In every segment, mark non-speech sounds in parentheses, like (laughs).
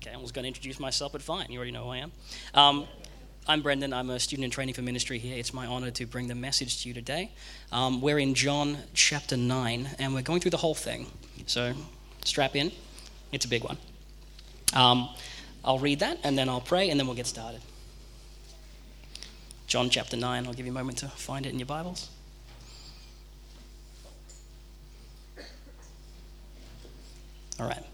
Okay, I was going to introduce myself, but fine, you already know who I am. Um, I'm Brendan. I'm a student in training for ministry here. It's my honor to bring the message to you today. Um, we're in John chapter 9, and we're going through the whole thing. So strap in, it's a big one. Um, I'll read that, and then I'll pray, and then we'll get started. John chapter 9, I'll give you a moment to find it in your Bibles. All right.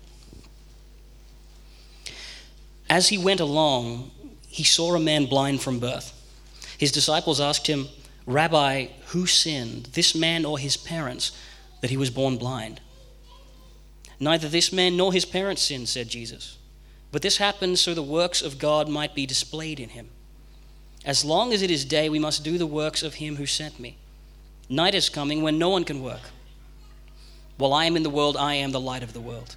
As he went along, he saw a man blind from birth. His disciples asked him, Rabbi, who sinned, this man or his parents, that he was born blind? Neither this man nor his parents sinned, said Jesus. But this happened so the works of God might be displayed in him. As long as it is day, we must do the works of him who sent me. Night is coming when no one can work. While I am in the world, I am the light of the world.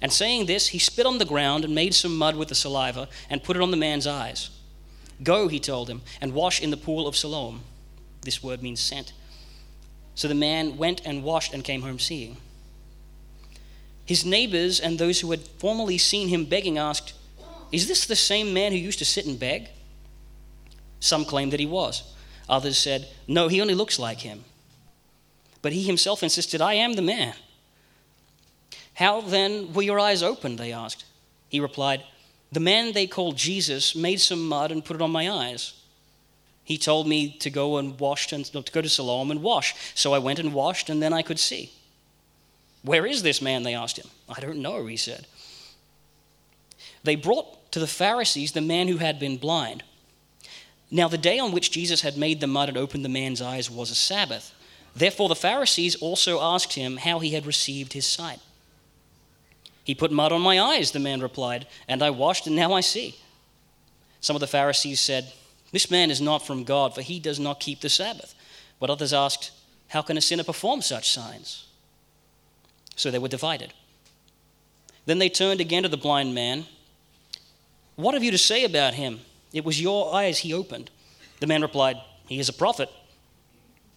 And saying this, he spit on the ground and made some mud with the saliva and put it on the man's eyes. Go, he told him, and wash in the pool of Siloam. This word means sent. So the man went and washed and came home seeing. His neighbors and those who had formerly seen him begging asked, Is this the same man who used to sit and beg? Some claimed that he was. Others said, No, he only looks like him. But he himself insisted, I am the man. How then were your eyes opened? They asked. He replied, The man they called Jesus made some mud and put it on my eyes. He told me to go and wash and to go to Siloam and wash. So I went and washed, and then I could see. Where is this man? They asked him. I don't know, he said. They brought to the Pharisees the man who had been blind. Now, the day on which Jesus had made the mud and opened the man's eyes was a Sabbath. Therefore, the Pharisees also asked him how he had received his sight. He put mud on my eyes, the man replied, and I washed, and now I see. Some of the Pharisees said, This man is not from God, for he does not keep the Sabbath. But others asked, How can a sinner perform such signs? So they were divided. Then they turned again to the blind man. What have you to say about him? It was your eyes he opened. The man replied, He is a prophet.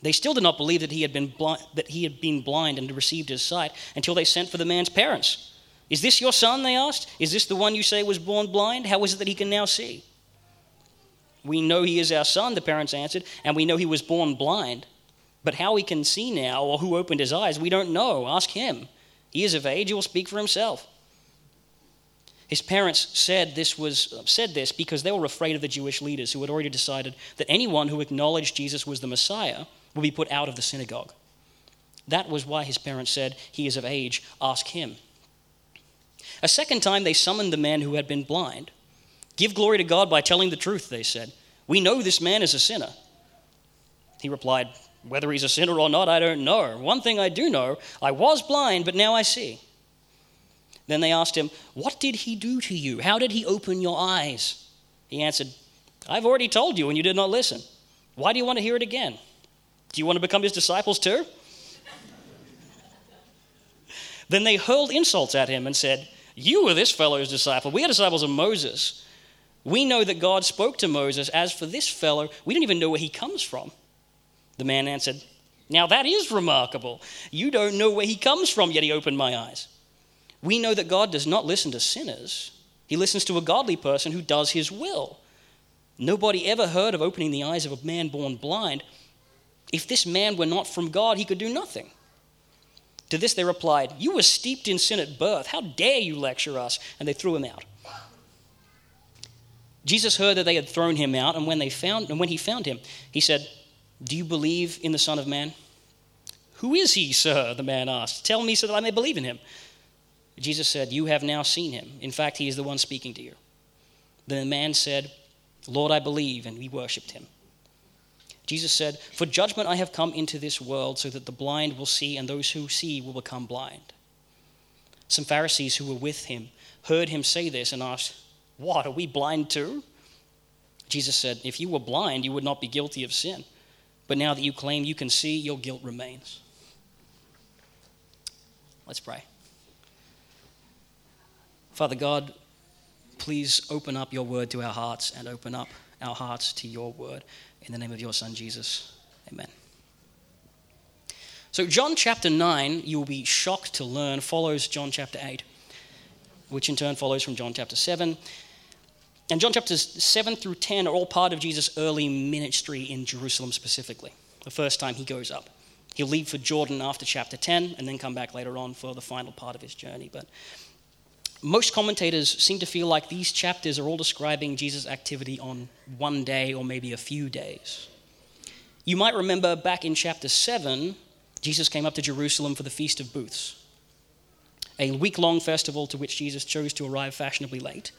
They still did not believe that he had been blind, that he had been blind and received his sight until they sent for the man's parents. Is this your son? They asked. Is this the one you say was born blind? How is it that he can now see? We know he is our son, the parents answered, and we know he was born blind. But how he can see now, or who opened his eyes, we don't know. Ask him. He is of age, he will speak for himself. His parents said this was said this because they were afraid of the Jewish leaders who had already decided that anyone who acknowledged Jesus was the Messiah would be put out of the synagogue. That was why his parents said, He is of age, ask him. A second time, they summoned the man who had been blind. Give glory to God by telling the truth, they said. We know this man is a sinner. He replied, Whether he's a sinner or not, I don't know. One thing I do know I was blind, but now I see. Then they asked him, What did he do to you? How did he open your eyes? He answered, I've already told you, and you did not listen. Why do you want to hear it again? Do you want to become his disciples too? (laughs) then they hurled insults at him and said, you were this fellow's disciple. We are disciples of Moses. We know that God spoke to Moses. As for this fellow, we don't even know where he comes from. The man answered, Now that is remarkable. You don't know where he comes from, yet he opened my eyes. We know that God does not listen to sinners, he listens to a godly person who does his will. Nobody ever heard of opening the eyes of a man born blind. If this man were not from God, he could do nothing. To this they replied, You were steeped in sin at birth. How dare you lecture us? And they threw him out. Jesus heard that they had thrown him out, and when, they found, and when he found him, he said, Do you believe in the Son of Man? Who is he, sir? The man asked. Tell me so that I may believe in him. Jesus said, You have now seen him. In fact, he is the one speaking to you. Then the man said, Lord, I believe, and he worshipped him. Jesus said, For judgment I have come into this world so that the blind will see and those who see will become blind. Some Pharisees who were with him heard him say this and asked, What, are we blind too? Jesus said, If you were blind, you would not be guilty of sin. But now that you claim you can see, your guilt remains. Let's pray. Father God, please open up your word to our hearts and open up our hearts to your word. In the name of your Son, Jesus. Amen. So, John chapter 9, you'll be shocked to learn, follows John chapter 8. which in turn follows from John chapter 7. And John chapters 7 through 10 are all part of Jesus' early ministry in Jerusalem specifically, the first time he goes up. He'll leave for Jordan after chapter 10 and then come back later on for the final part of his journey. But most commentators seem to feel like these chapters are all describing Jesus' activity on one day or maybe a few days. You might remember back in chapter 7, Jesus came up to Jerusalem for the Feast of Booths, a week long festival to which Jesus chose to arrive fashionably late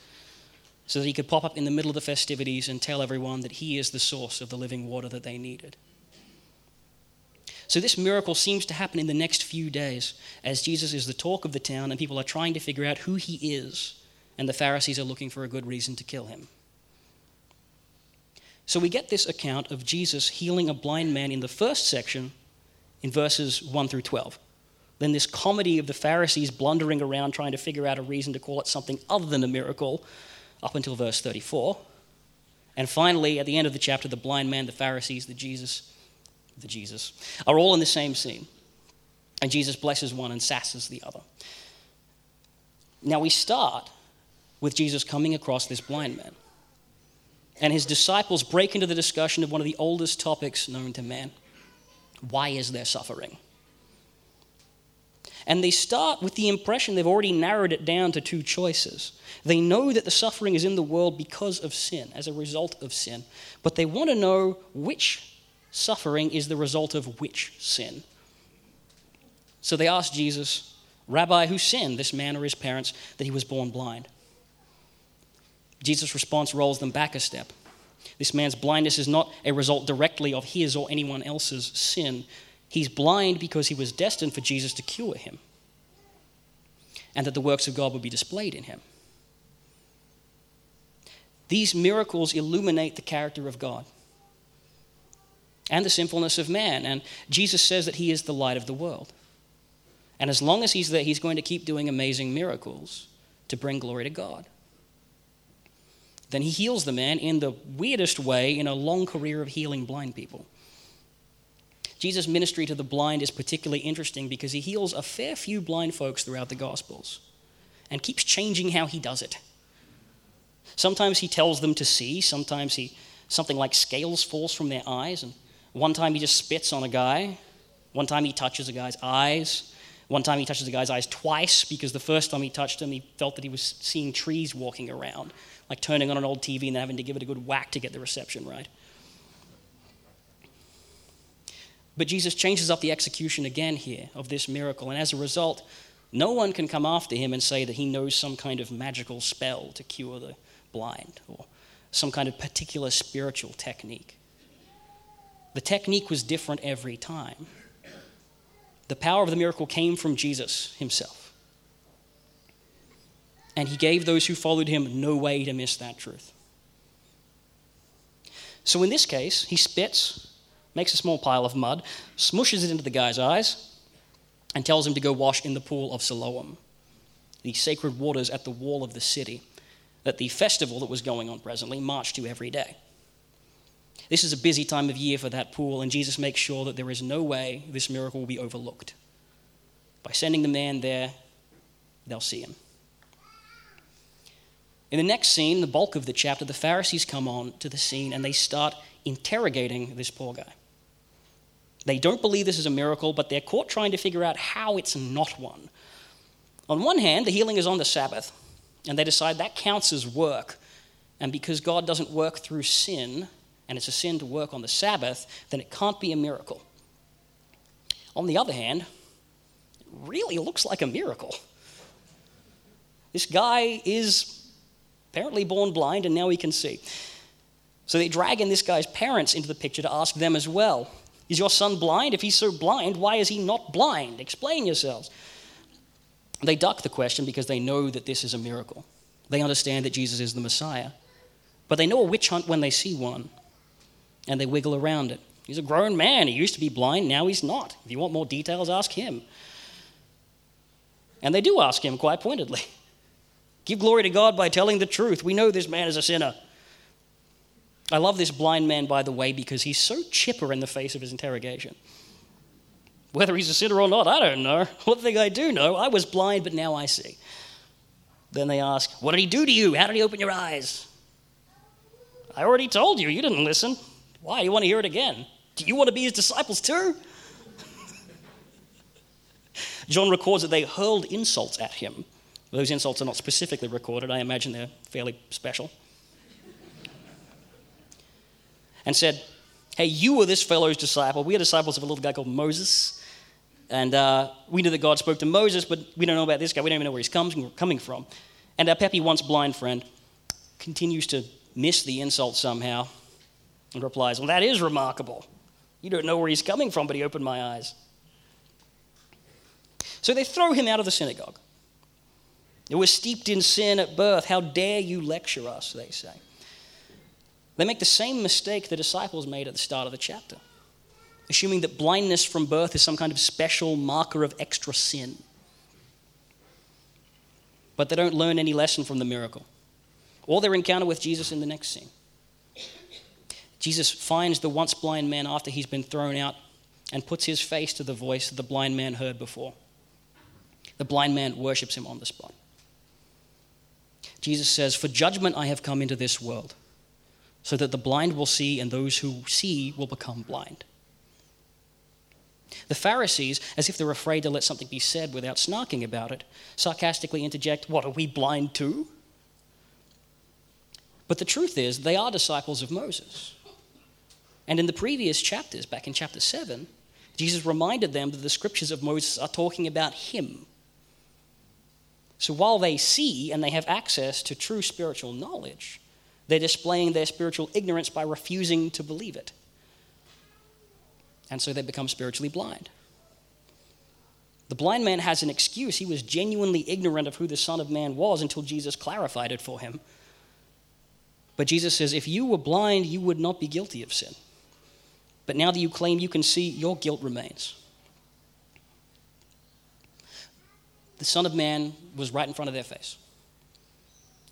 so that he could pop up in the middle of the festivities and tell everyone that he is the source of the living water that they needed. So, this miracle seems to happen in the next few days as Jesus is the talk of the town and people are trying to figure out who he is, and the Pharisees are looking for a good reason to kill him. So, we get this account of Jesus healing a blind man in the first section in verses 1 through 12. Then, this comedy of the Pharisees blundering around trying to figure out a reason to call it something other than a miracle up until verse 34. And finally, at the end of the chapter, the blind man, the Pharisees, the Jesus, the Jesus, are all in the same scene. And Jesus blesses one and sasses the other. Now we start with Jesus coming across this blind man. And his disciples break into the discussion of one of the oldest topics known to man why is there suffering? And they start with the impression they've already narrowed it down to two choices. They know that the suffering is in the world because of sin, as a result of sin, but they want to know which suffering is the result of which sin. So they ask Jesus, Rabbi, who sinned, this man or his parents, that he was born blind? Jesus' response rolls them back a step. This man's blindness is not a result directly of his or anyone else's sin, He's blind because he was destined for Jesus to cure him and that the works of God would be displayed in him. These miracles illuminate the character of God and the sinfulness of man. And Jesus says that he is the light of the world. And as long as he's there, he's going to keep doing amazing miracles to bring glory to God. Then he heals the man in the weirdest way in a long career of healing blind people. Jesus' ministry to the blind is particularly interesting because he heals a fair few blind folks throughout the Gospels and keeps changing how he does it. Sometimes he tells them to see, sometimes he something like scales falls from their eyes, and one time he just spits on a guy, one time he touches a guy's eyes, one time he touches a guy's eyes twice because the first time he touched him, he felt that he was seeing trees walking around, like turning on an old TV and having to give it a good whack to get the reception right. But Jesus changes up the execution again here of this miracle. And as a result, no one can come after him and say that he knows some kind of magical spell to cure the blind or some kind of particular spiritual technique. The technique was different every time. The power of the miracle came from Jesus himself. And he gave those who followed him no way to miss that truth. So in this case, he spits makes a small pile of mud, smushes it into the guy's eyes, and tells him to go wash in the pool of Siloam, the sacred waters at the wall of the city that the festival that was going on presently marched to every day. This is a busy time of year for that pool, and Jesus makes sure that there is no way this miracle will be overlooked. By sending the man there, they'll see him. In the next scene, the bulk of the chapter, the Pharisees come on to the scene and they start interrogating this poor guy. They don't believe this is a miracle, but they're caught trying to figure out how it's not one. On one hand, the healing is on the Sabbath, and they decide that counts as work. And because God doesn't work through sin, and it's a sin to work on the Sabbath, then it can't be a miracle. On the other hand, it really looks like a miracle. This guy is apparently born blind, and now he can see. So they drag in this guy's parents into the picture to ask them as well is your son blind? If he's so blind, why is he not blind? Explain yourselves. They duck the question because they know that this is a miracle. They understand that Jesus is the Messiah. But they know a witch hunt when they see one, and they wiggle around it. He's a grown man. He used to be blind, now he's not. If you want more details, ask him. And they do ask him quite pointedly. (laughs) Give glory to God by telling the truth. We know this man is a sinner. I love this blind man, by the way, because he's so chipper in the face of his interrogation. Whether he's a sinner or not, I don't know. (laughs) One thing I do know, I was blind, but now I see. Then they ask, What did he do to you? How did he open your eyes? I already told you. You didn't listen. Why? You want to hear it again? Do you want to be his disciples too? (laughs) John records that they hurled insults at him. Those insults are not specifically recorded. I imagine they're fairly special. And said, Hey, you were this fellow's disciple. We are disciples of a little guy called Moses. And uh, we know that God spoke to Moses, but we don't know about this guy. We don't even know where he's coming from. And our peppy, once blind friend continues to miss the insult somehow and replies, Well, that is remarkable. You don't know where he's coming from, but he opened my eyes. So they throw him out of the synagogue. It was steeped in sin at birth. How dare you lecture us, they say. They make the same mistake the disciples made at the start of the chapter, assuming that blindness from birth is some kind of special marker of extra sin. But they don't learn any lesson from the miracle or their encounter with Jesus in the next scene. Jesus finds the once blind man after he's been thrown out and puts his face to the voice that the blind man heard before. The blind man worships him on the spot. Jesus says, For judgment I have come into this world, so that the blind will see and those who see will become blind. The Pharisees, as if they're afraid to let something be said without snarking about it, sarcastically interject, What, are we blind too? But the truth is, they are disciples of Moses. And in the previous chapters, back in chapter 7, Jesus reminded them that the scriptures of Moses are talking about him. So while they see and they have access to true spiritual knowledge, they're displaying their spiritual ignorance by refusing to believe it. And so they become spiritually blind. The blind man has an excuse. He was genuinely ignorant of who the Son of Man was until Jesus clarified it for him. But Jesus says, if you were blind, you would not be guilty of sin. But now that you claim you can see, your guilt remains. The Son of Man was right in front of their face,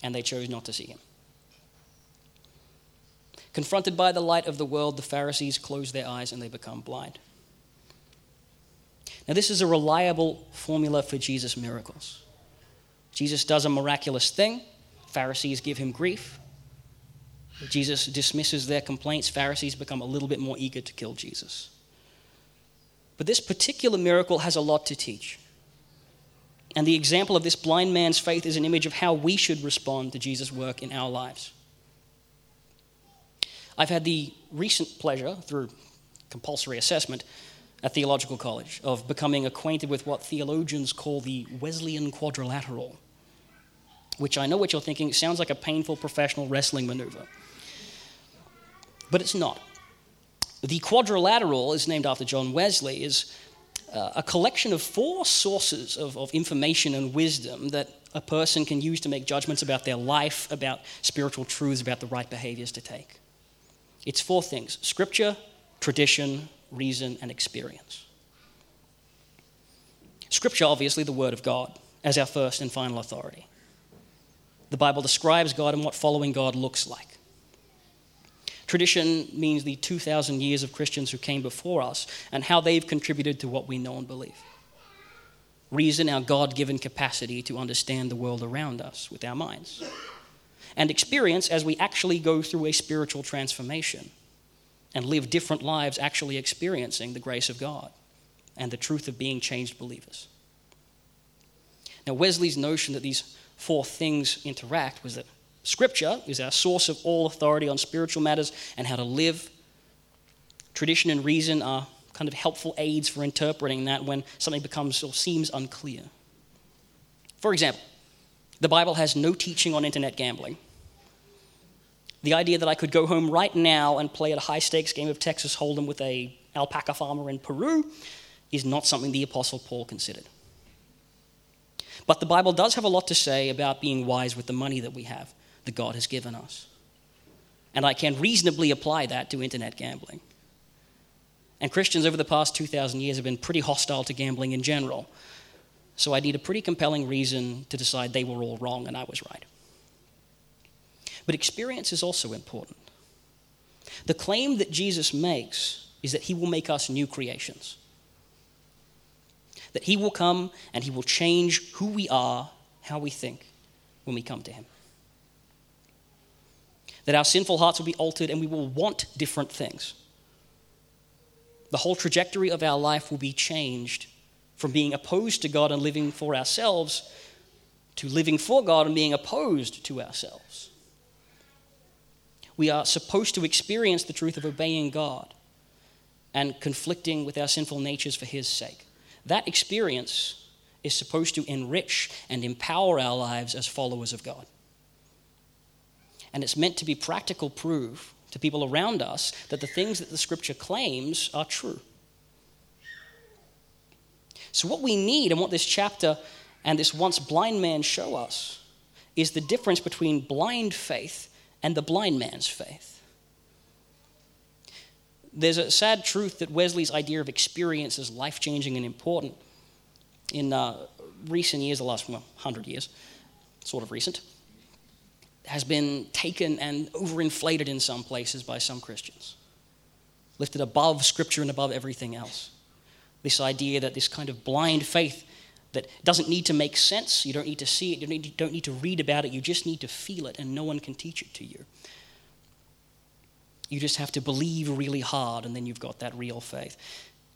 and they chose not to see him. Confronted by the light of the world, the Pharisees close their eyes and they become blind. Now, this is a reliable formula for Jesus' miracles. Jesus does a miraculous thing, Pharisees give him grief, Jesus dismisses their complaints. Pharisees become a little bit more eager to kill Jesus. But this particular miracle has a lot to teach. And the example of this blind man's faith is an image of how we should respond to Jesus' work in our lives. I've had the recent pleasure, through compulsory assessment at theological college, of becoming acquainted with what theologians call the Wesleyan quadrilateral, which I know what you're thinking sounds like a painful professional wrestling maneuver but it's not. The quadrilateral is named after John Wesley, is uh, a collection of four sources of, of information and wisdom that a person can use to make judgments about their life, about spiritual truths, about the right behaviors to take. It's four things scripture, tradition, reason, and experience. Scripture, obviously, the Word of God, as our first and final authority. The Bible describes God and what following God looks like. Tradition means the 2,000 years of Christians who came before us and how they've contributed to what we know and believe. Reason, our God given capacity to understand the world around us with our minds. And experience as we actually go through a spiritual transformation and live different lives, actually experiencing the grace of God and the truth of being changed believers. Now, Wesley's notion that these four things interact was that Scripture is our source of all authority on spiritual matters and how to live. Tradition and reason are kind of helpful aids for interpreting that when something becomes or seems unclear. For example, the Bible has no teaching on internet gambling. The idea that I could go home right now and play at a high stakes game of Texas Hold'em with a alpaca farmer in Peru is not something the Apostle Paul considered. But the Bible does have a lot to say about being wise with the money that we have that God has given us. And I can reasonably apply that to internet gambling. And Christians over the past 2,000 years have been pretty hostile to gambling in general. So I need a pretty compelling reason to decide they were all wrong and I was right. But experience is also important. The claim that Jesus makes is that he will make us new creations. That he will come and he will change who we are, how we think when we come to Him. That our sinful hearts will be altered and we will want different things. The whole trajectory of our life will be changed from being opposed to God and living for ourselves to living for God and being opposed to ourselves. We are supposed to experience the truth of obeying God and conflicting with our sinful natures for His sake. That experience is supposed to enrich and empower our lives as followers of God. And it's meant to be practical proof to people around us that the things that the scripture claims are true. So, what we need and what this chapter and this once blind man show us is the difference between blind faith and the blind man's faith. There's a sad truth that Wesley's idea of experience is life changing and important. In uh, recent years, the last well, 100 years, sort of recent, has been taken and overinflated in some places by some Christians, lifted above Scripture and above everything else. This idea that this kind of blind faith that doesn't need to make sense, you don't need to see it, you don't need, don't need to read about it, you just need to feel it, and no one can teach it to you. You just have to believe really hard, and then you've got that real faith.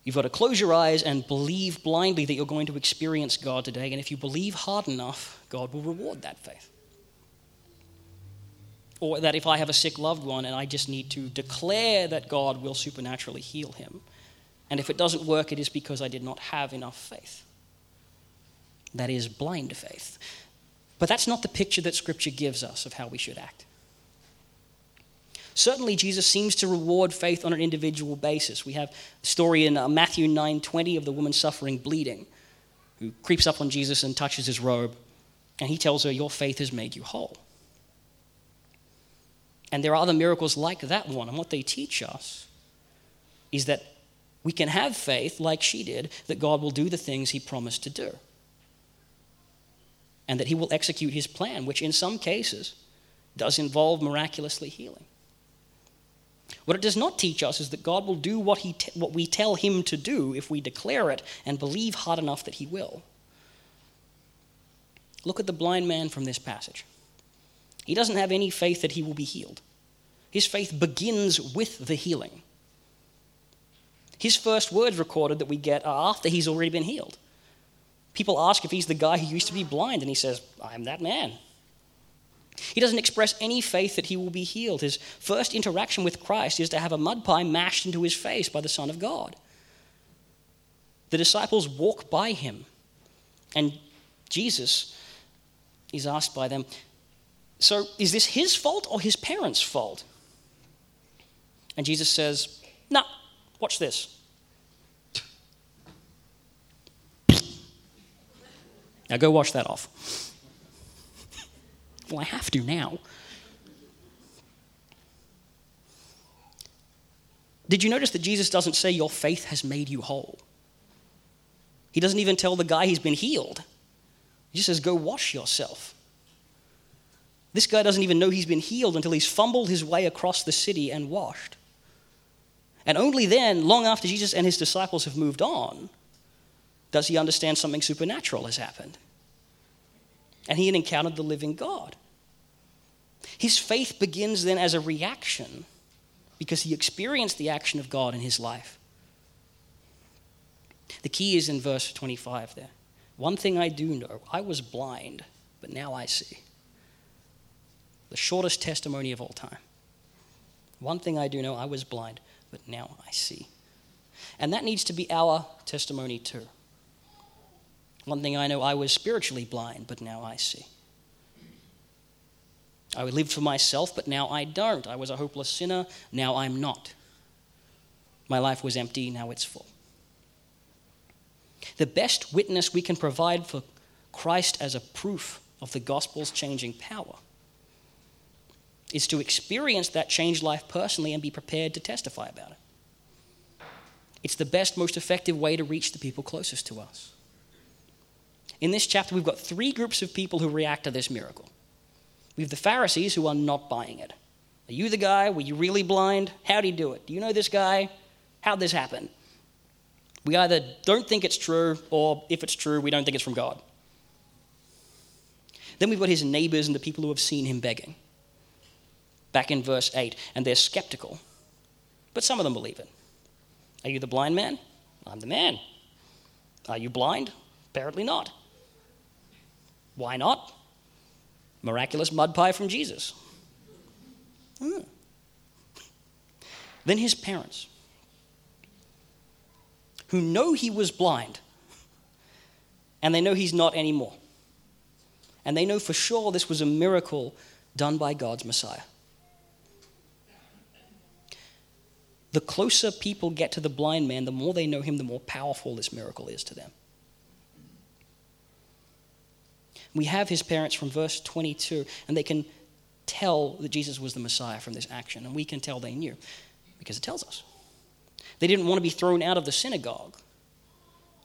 You've got to close your eyes and believe blindly that you're going to experience God today. And if you believe hard enough, God will reward that faith. Or that if I have a sick loved one and I just need to declare that God will supernaturally heal him. And if it doesn't work, it is because I did not have enough faith. That is blind faith. But that's not the picture that Scripture gives us of how we should act. Certainly, Jesus seems to reward faith on an individual basis. We have a story in uh, Matthew 9:20 of the woman suffering bleeding, who creeps up on Jesus and touches his robe, and he tells her, "Your faith has made you whole." And there are other miracles like that one. And what they teach us is that we can have faith like she did, that God will do the things he promised to do. And that he will execute his plan, which in some cases does involve miraculously healing. What it does not teach us is that God will do what, he what we tell him to do if we declare it and believe hard enough that he will. Look at the blind man from this passage. He doesn't have any faith that he will be healed. His faith begins with the healing. His first words recorded that we get are after he's already been healed. People ask if he's the guy who used to be blind, and he says, I'm that man. He doesn't express any faith that he will be healed. His first interaction with Christ is to have a mud pie mashed into his face by the Son of God. The disciples walk by him, and Jesus is asked by them, so, is this his fault or his parents' fault? And Jesus says, No, nah, watch this. Now go wash that off. well, I have to now. Did you notice that Jesus doesn't say, Your faith has made you whole? He doesn't even tell the guy he's been healed. He just says, Go wash yourself. This guy doesn't even know he's been healed until he's fumbled his way across the city and washed. And only then, long after Jesus and his disciples have moved on, does he understand something supernatural has happened. And he had encountered the living God. His faith begins then as a reaction because he experienced the action of God in his life. The key is in verse 25 there. One thing I do know I was blind, but now I see the shortest testimony of all time. One thing I do know I was blind, but now I see. And that needs to be our testimony too. One thing I know I was spiritually blind, but now I see. I lived for myself, but now I don't. I was a hopeless sinner, now I'm not. My life was empty, now it's full. The best witness we can provide for Christ as a proof of the gospel's changing power is to experience that changed life personally and be prepared to testify about it. It's the best, most effective way to reach the people closest to us. In this chapter, we've got three groups of people who react to this miracle. We have the Pharisees who are not buying it. Are you the guy? Were you really blind? How'd he do it? Do you know this guy? How'd this happen? We either don't think it's true, or if it's true, we don't think it's from God. Then we've got his neighbors and the people who have seen him begging. Back in verse 8, and they're skeptical, but some of them believe it. Are you the blind man? I'm the man. Are you blind? Apparently not. Why not? Miraculous mud pie from Jesus. Hmm. Then his parents, who know he was blind, and they know he's not anymore. And they know for sure this was a miracle done by God's Messiah. The closer people get to the blind man, the more they know him, the more powerful this miracle is to them. We have his parents from verse 22, and they can tell that Jesus was the Messiah from this action, and we can tell they knew because it tells us. They didn't want to be thrown out of the synagogue,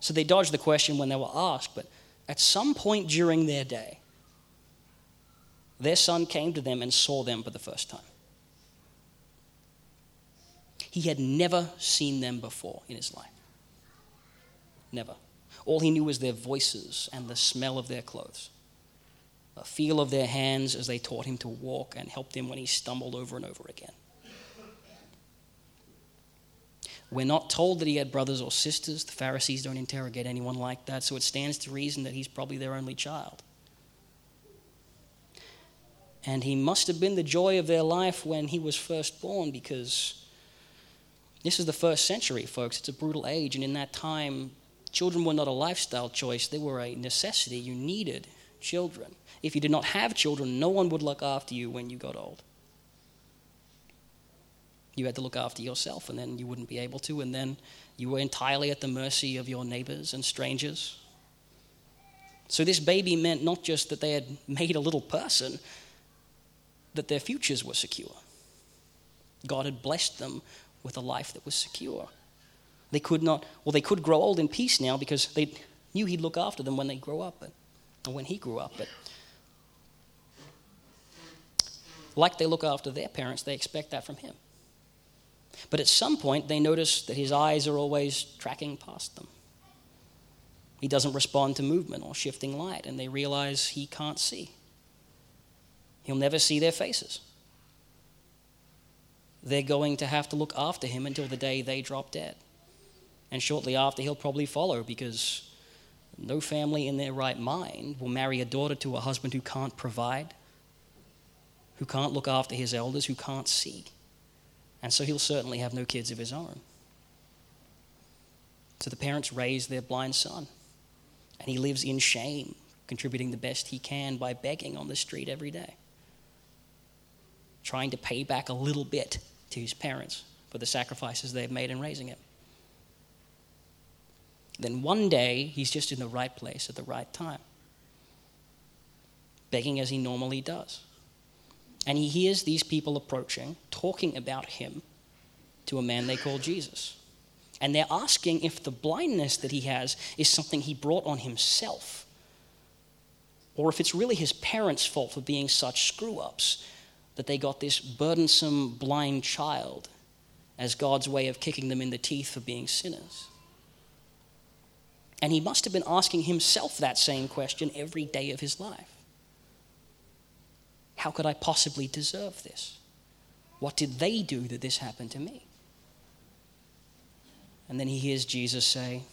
so they dodged the question when they were asked, but at some point during their day, their son came to them and saw them for the first time. He had never seen them before in his life. Never. All he knew was their voices and the smell of their clothes, a feel of their hands as they taught him to walk and helped him when he stumbled over and over again. We're not told that he had brothers or sisters. The Pharisees don't interrogate anyone like that, so it stands to reason that he's probably their only child. And he must have been the joy of their life when he was first born because this is the first century, folks. It's a brutal age, and in that time, children were not a lifestyle choice, they were a necessity. You needed children. If you did not have children, no one would look after you when you got old. You had to look after yourself, and then you wouldn't be able to, and then you were entirely at the mercy of your neighbors and strangers. So, this baby meant not just that they had (laughs) made a little person, that their futures were secure. God had blessed them with a life that was secure. They could not, well, they could grow old in peace now because they knew He'd look after them when they grow up, but, when He grew up. But like they look after their parents, they expect that from Him. But at some point, they notice that His eyes are always tracking past them. He doesn't respond to movement or shifting light, and they realize He can't see. He'll never see their faces. They're going to have to look after him until the day they drop dead. And shortly after, he'll probably follow because no family in their right mind will marry a daughter to a husband who can't provide, who can't look after his elders, who can't see. And so he'll certainly have no kids of his own. So the parents raise their blind son, and he lives in shame, contributing the best he can by begging on the street every day trying to pay back a little bit to his parents for the sacrifices they've made in raising him. Then one day, he's just in the right place at the right time, begging as he normally does. And he hears these people approaching, talking about him to a man they call Jesus. And they're asking if the blindness that he has is something he brought on himself, or if it's really his parents' fault for being such screw ups that they got this burdensome blind child as God's way of kicking them in the teeth for being sinners. And he must have been asking himself that same question every day of his life. How could I possibly deserve this? What did they do that this happened to me? And then he hears Jesus say,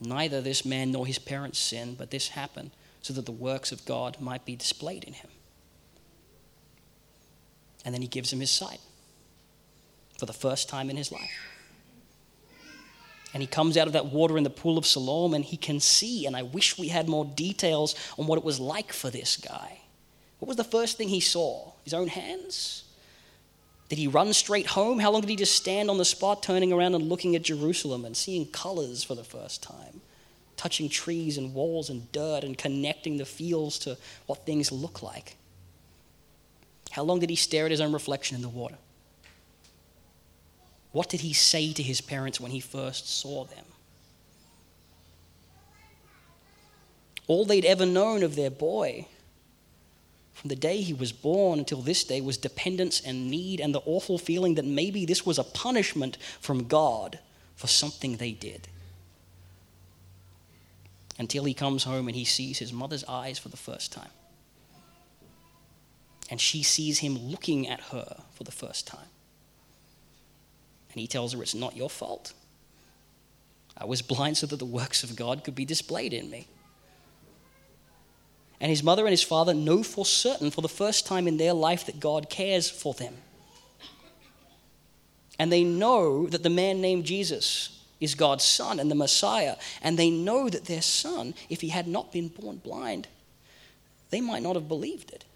Neither this man nor his parents sinned, but this happened so that the works of God might be displayed in him. And then he gives him his sight for the first time in his life. And he comes out of that water in the pool of Siloam and he can see. And I wish we had more details on what it was like for this guy. What was the first thing he saw? His own hands? Did he run straight home? How long did he just stand on the spot, turning around and looking at Jerusalem and seeing colors for the first time? Touching trees and walls and dirt and connecting the fields to what things look like. How long did he stare at his own reflection in the water? What did he say to his parents when he first saw them? All they'd ever known of their boy from the day he was born until this day was dependence and need and the awful feeling that maybe this was a punishment from God for something they did. until he comes home and he sees his mother's eyes for the first time. And she sees him looking at her for the first time. And he tells her, It's not your fault. I was blind so that the works of God could be displayed in me. And his mother and his father know for certain, for the first time in their life, that God cares for them. And they know that the man named Jesus is God's son and the Messiah. And they know that their son, if he had not been born blind, they might not have believed it.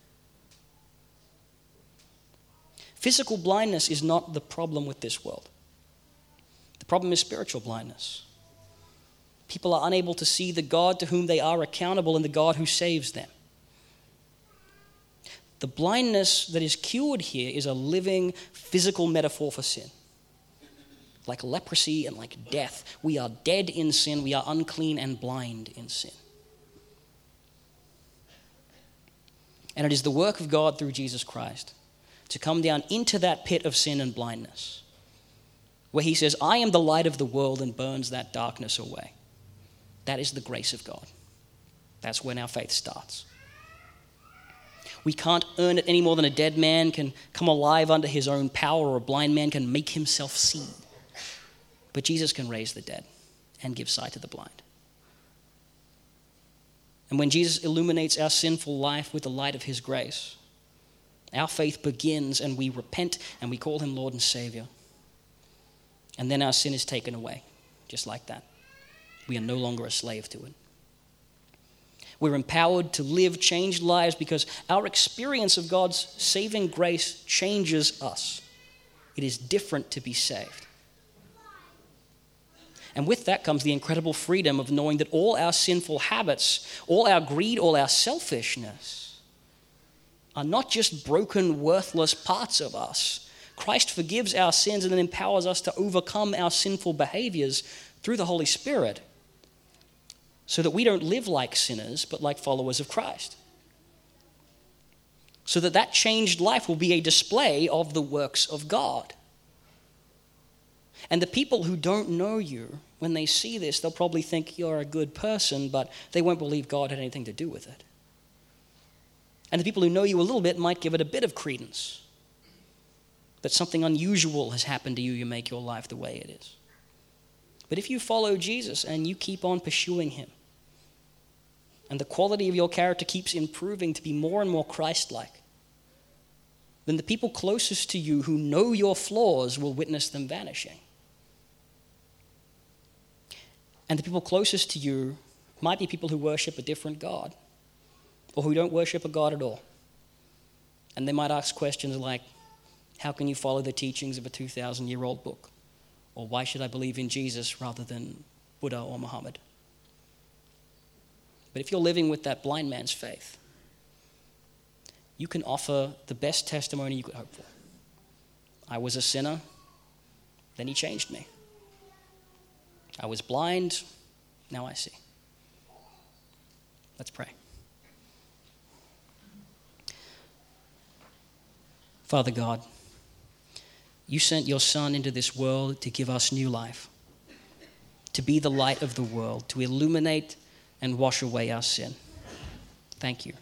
Physical blindness is not the problem with this world. The problem is spiritual blindness. People are unable to see the God to whom they are accountable and the God who saves them. The blindness that is cured here is a living physical metaphor for sin. Like leprosy and like death, we are dead in sin, we are unclean and blind in sin. And it is the work of God through Jesus Christ to come down into that pit of sin and blindness, where He says, I am the light of the world and burns that darkness away. That is the grace of God. That's when our faith starts. We can't earn it any more than a dead man can come alive under his own power or a blind man can make himself see. But Jesus can raise the dead and give sight to the blind. And when Jesus illuminates our sinful life with the light of his grace, our faith begins and we repent and we call him Lord and Savior. And then our sin is taken away, just like that. We are no longer a slave to it. We're empowered to live changed lives because our experience of God's saving grace changes us. It is different to be saved. And with that comes the incredible freedom of knowing that all our sinful habits, all our greed, all our selfishness are not just broken, worthless parts of us. Christ forgives our sins and then empowers us to overcome our sinful behaviors through the Holy Spirit so that we don't live like sinners, but like followers of Christ. So that that changed life will be a display of the works of God. And the people who don't know you, when they see this, they'll probably think you're a good person, but they won't believe God had anything to do with it. And the people who know you a little bit might give it a bit of credence that something unusual has happened to you, you make your life the way it is. But if you follow Jesus and you keep on pursuing him, and the quality of your character keeps improving to be more and more Christ like, then the people closest to you who know your flaws will witness them vanishing. And the people closest to you might be people who worship a different God or who don't worship a God at all. And they might ask questions like, How can you follow the teachings of a 2,000 year old book? Or why should I believe in Jesus rather than Buddha or Muhammad? But if you're living with that blind man's faith, you can offer the best testimony you could hope for. I was a sinner, then he changed me. I was blind, now I see. Let's pray. Father God, you sent your Son into this world to give us new life, to be the light of the world, to illuminate and wash away our sin. Thank you.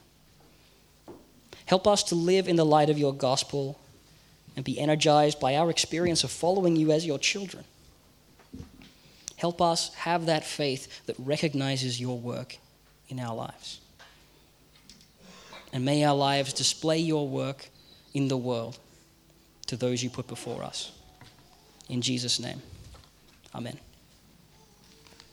Help us to live in the light of your gospel and be energized by our experience of following you as your children. Help us have that faith that recognizes your work in our lives. And may our lives display your work in the world to those you put before us. In Jesus' name, amen.